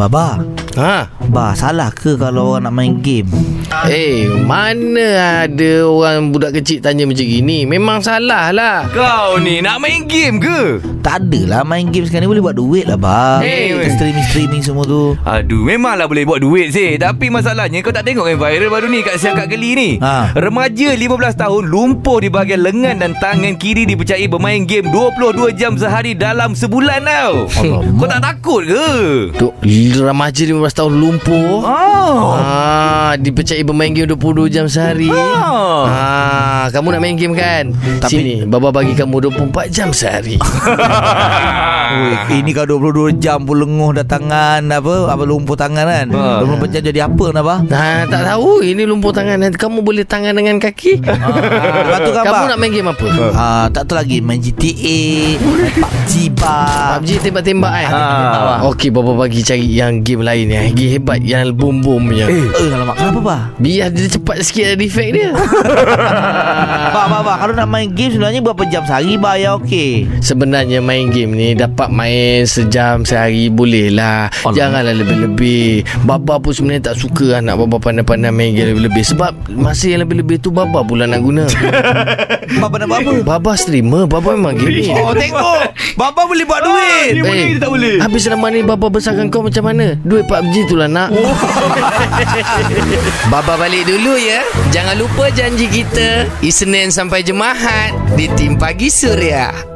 Baba Ha? Bah salah ke kalau orang nak main game Eh, mana ada orang budak kecil tanya macam gini? Memang salah lah. Kau ni nak main game ke? Tak adalah main game sekarang ni boleh buat duit lah bah Eh, Kita weh. streaming-streaming semua tu Aduh memanglah boleh buat duit sih Tapi masalahnya kau tak tengok yang viral baru ni Kat siang kat geli ni Ha. Remaja 15 tahun lumpuh di bahagian lengan dan tangan kiri Dipercayai bermain game 22 jam sehari dalam sebulan tau Alamak. Kau tak takut ke? Duk, remaja 15 tahun lumpuh. Oh. Ah, dipercayai bermain game 22 jam sehari. Ah. Ah, kamu nak main game kan? Tapi- Sini, baba bagi kamu 24 jam sehari. Ui, Ini kau 22 jam pun lenguh dah tangan Apa apa lumpuh tangan kan Ha. 24 jam jadi apa nak bah Nah, tak tahu ini lumpuh tangan. Nanti Kamu boleh tangan dengan kaki. Lepas tu kan kamu nak main game apa? Ah, tak tahu lagi main GTA, PUBG bah. PUBG tembak-tembak eh. Ah. Okey, baba bagi cari yang game lain ya. Game hebat yang bom-bom punya. Eh. Eh, alamak kenapa bah? Biar dia cepat sikit ada efek dia. Bah, bah, bah, kalau nak main game sebenarnya berapa jam sehari bah ya okey. Sebenarnya main game ni dapat main sejam sehari boleh lah. Janganlah lebih-lebih. Baba pun sebenarnya tak suka anak baba pandai-pandai main game lebih-lebih. Sebab masa yang lebih-lebih tu baba pula nak guna. Baba nak buat apa? baba streamer, baba memang game ni. Oh, tengok. Baba boleh buat duit. Dia boleh, dia tak boleh. Habis lama ni Baba besarkan kau macam mana? Duit PUBG tu lah nak Baba balik dulu ya Jangan lupa janji kita Isnin sampai Jumaat Di Tim Pagi Suria